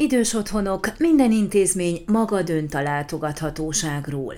Idős otthonok, minden intézmény maga dönt a látogathatóságról.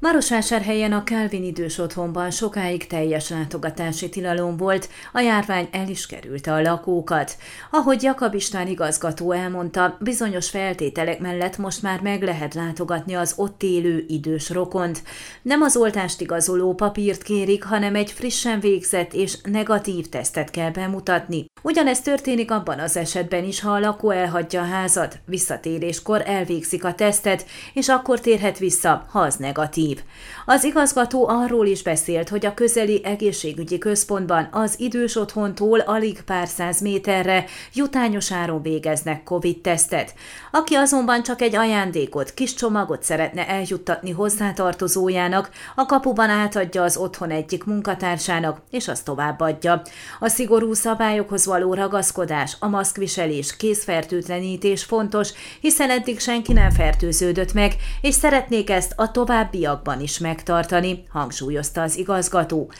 Marosvásárhelyen a Kelvin idős otthonban sokáig teljes látogatási tilalom volt, a járvány el is kerülte a lakókat. Ahogy Jakab István igazgató elmondta, bizonyos feltételek mellett most már meg lehet látogatni az ott élő idős rokont. Nem az oltást igazoló papírt kérik, hanem egy frissen végzett és negatív tesztet kell bemutatni. Ugyanez történik abban az esetben is, ha a lakó elhagyja a házat, visszatéréskor elvégzik a tesztet, és akkor térhet vissza, ha az negatív. Az igazgató arról is beszélt, hogy a közeli egészségügyi központban az idős otthontól alig pár száz méterre jutányos áron végeznek COVID-tesztet. Aki azonban csak egy ajándékot, kis csomagot szeretne eljuttatni hozzátartozójának, a kapuban átadja az otthon egyik munkatársának, és azt továbbadja. A szigorú szabályokhoz való ragaszkodás, a maszkviselés, készfertőtlenítés fontos, hiszen eddig senki nem fertőződött meg, és szeretnék ezt a továbbiakban is megtartani, hangsúlyozta az igazgató.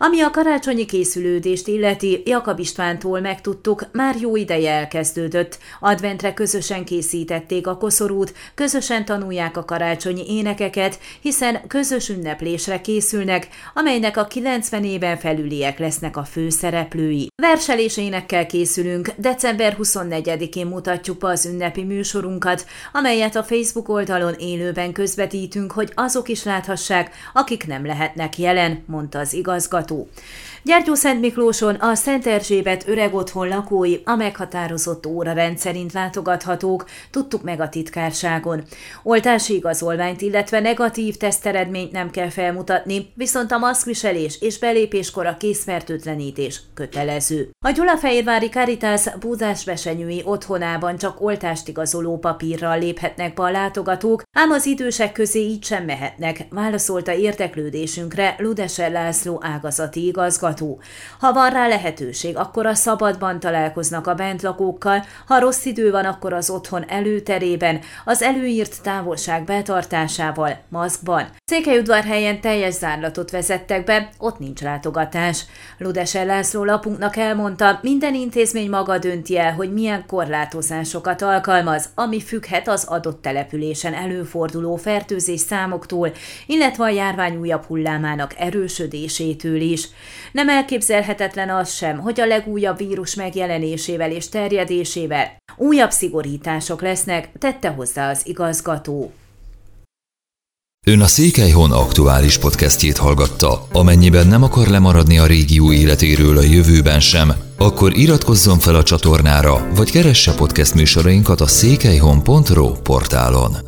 Ami a karácsonyi készülődést illeti, Jakab Istvántól megtudtuk, már jó ideje elkezdődött. Adventre közösen készítették a koszorút, közösen tanulják a karácsonyi énekeket, hiszen közös ünneplésre készülnek, amelynek a 90 éven felüliek lesznek a főszereplői. Verselés énekkel készülünk, december 24-én mutatjuk be az ünnepi műsorunkat, amelyet a Facebook oldalon élőben közvetítünk, hogy azok is láthassák, akik nem lehetnek jelen, mondta az igazgató 度。Gyergyó Szent Miklóson a Szent Erzsébet öreg otthon lakói a meghatározott óra rendszerint látogathatók, tudtuk meg a titkárságon. Oltási igazolványt, illetve negatív teszteredményt nem kell felmutatni, viszont a maszkviselés és belépéskor a készfertőtlenítés kötelező. A Gyulafehérvári Caritas Búzás Besenyői otthonában csak oltást igazoló papírral léphetnek be a látogatók, ám az idősek közé így sem mehetnek, válaszolta érteklődésünkre Ludeser László ágazati igazgató látható. Ha van rá lehetőség, akkor a szabadban találkoznak a bentlakókkal, ha rossz idő van, akkor az otthon előterében, az előírt távolság betartásával, maszkban. Székelyudvarhelyen teljes zárlatot vezettek be, ott nincs látogatás. Ludese László lapunknak elmondta, minden intézmény maga dönti el, hogy milyen korlátozásokat alkalmaz, ami függhet az adott településen előforduló fertőzés számoktól, illetve a járvány újabb hullámának erősödésétől is. Nem elképzelhetetlen az sem, hogy a legújabb vírus megjelenésével és terjedésével újabb szigorítások lesznek, tette hozzá az igazgató. Ön a Székelyhon aktuális podcastjét hallgatta. Amennyiben nem akar lemaradni a régió életéről a jövőben sem, akkor iratkozzon fel a csatornára, vagy keresse podcast műsorainkat a székelyhon.pro portálon.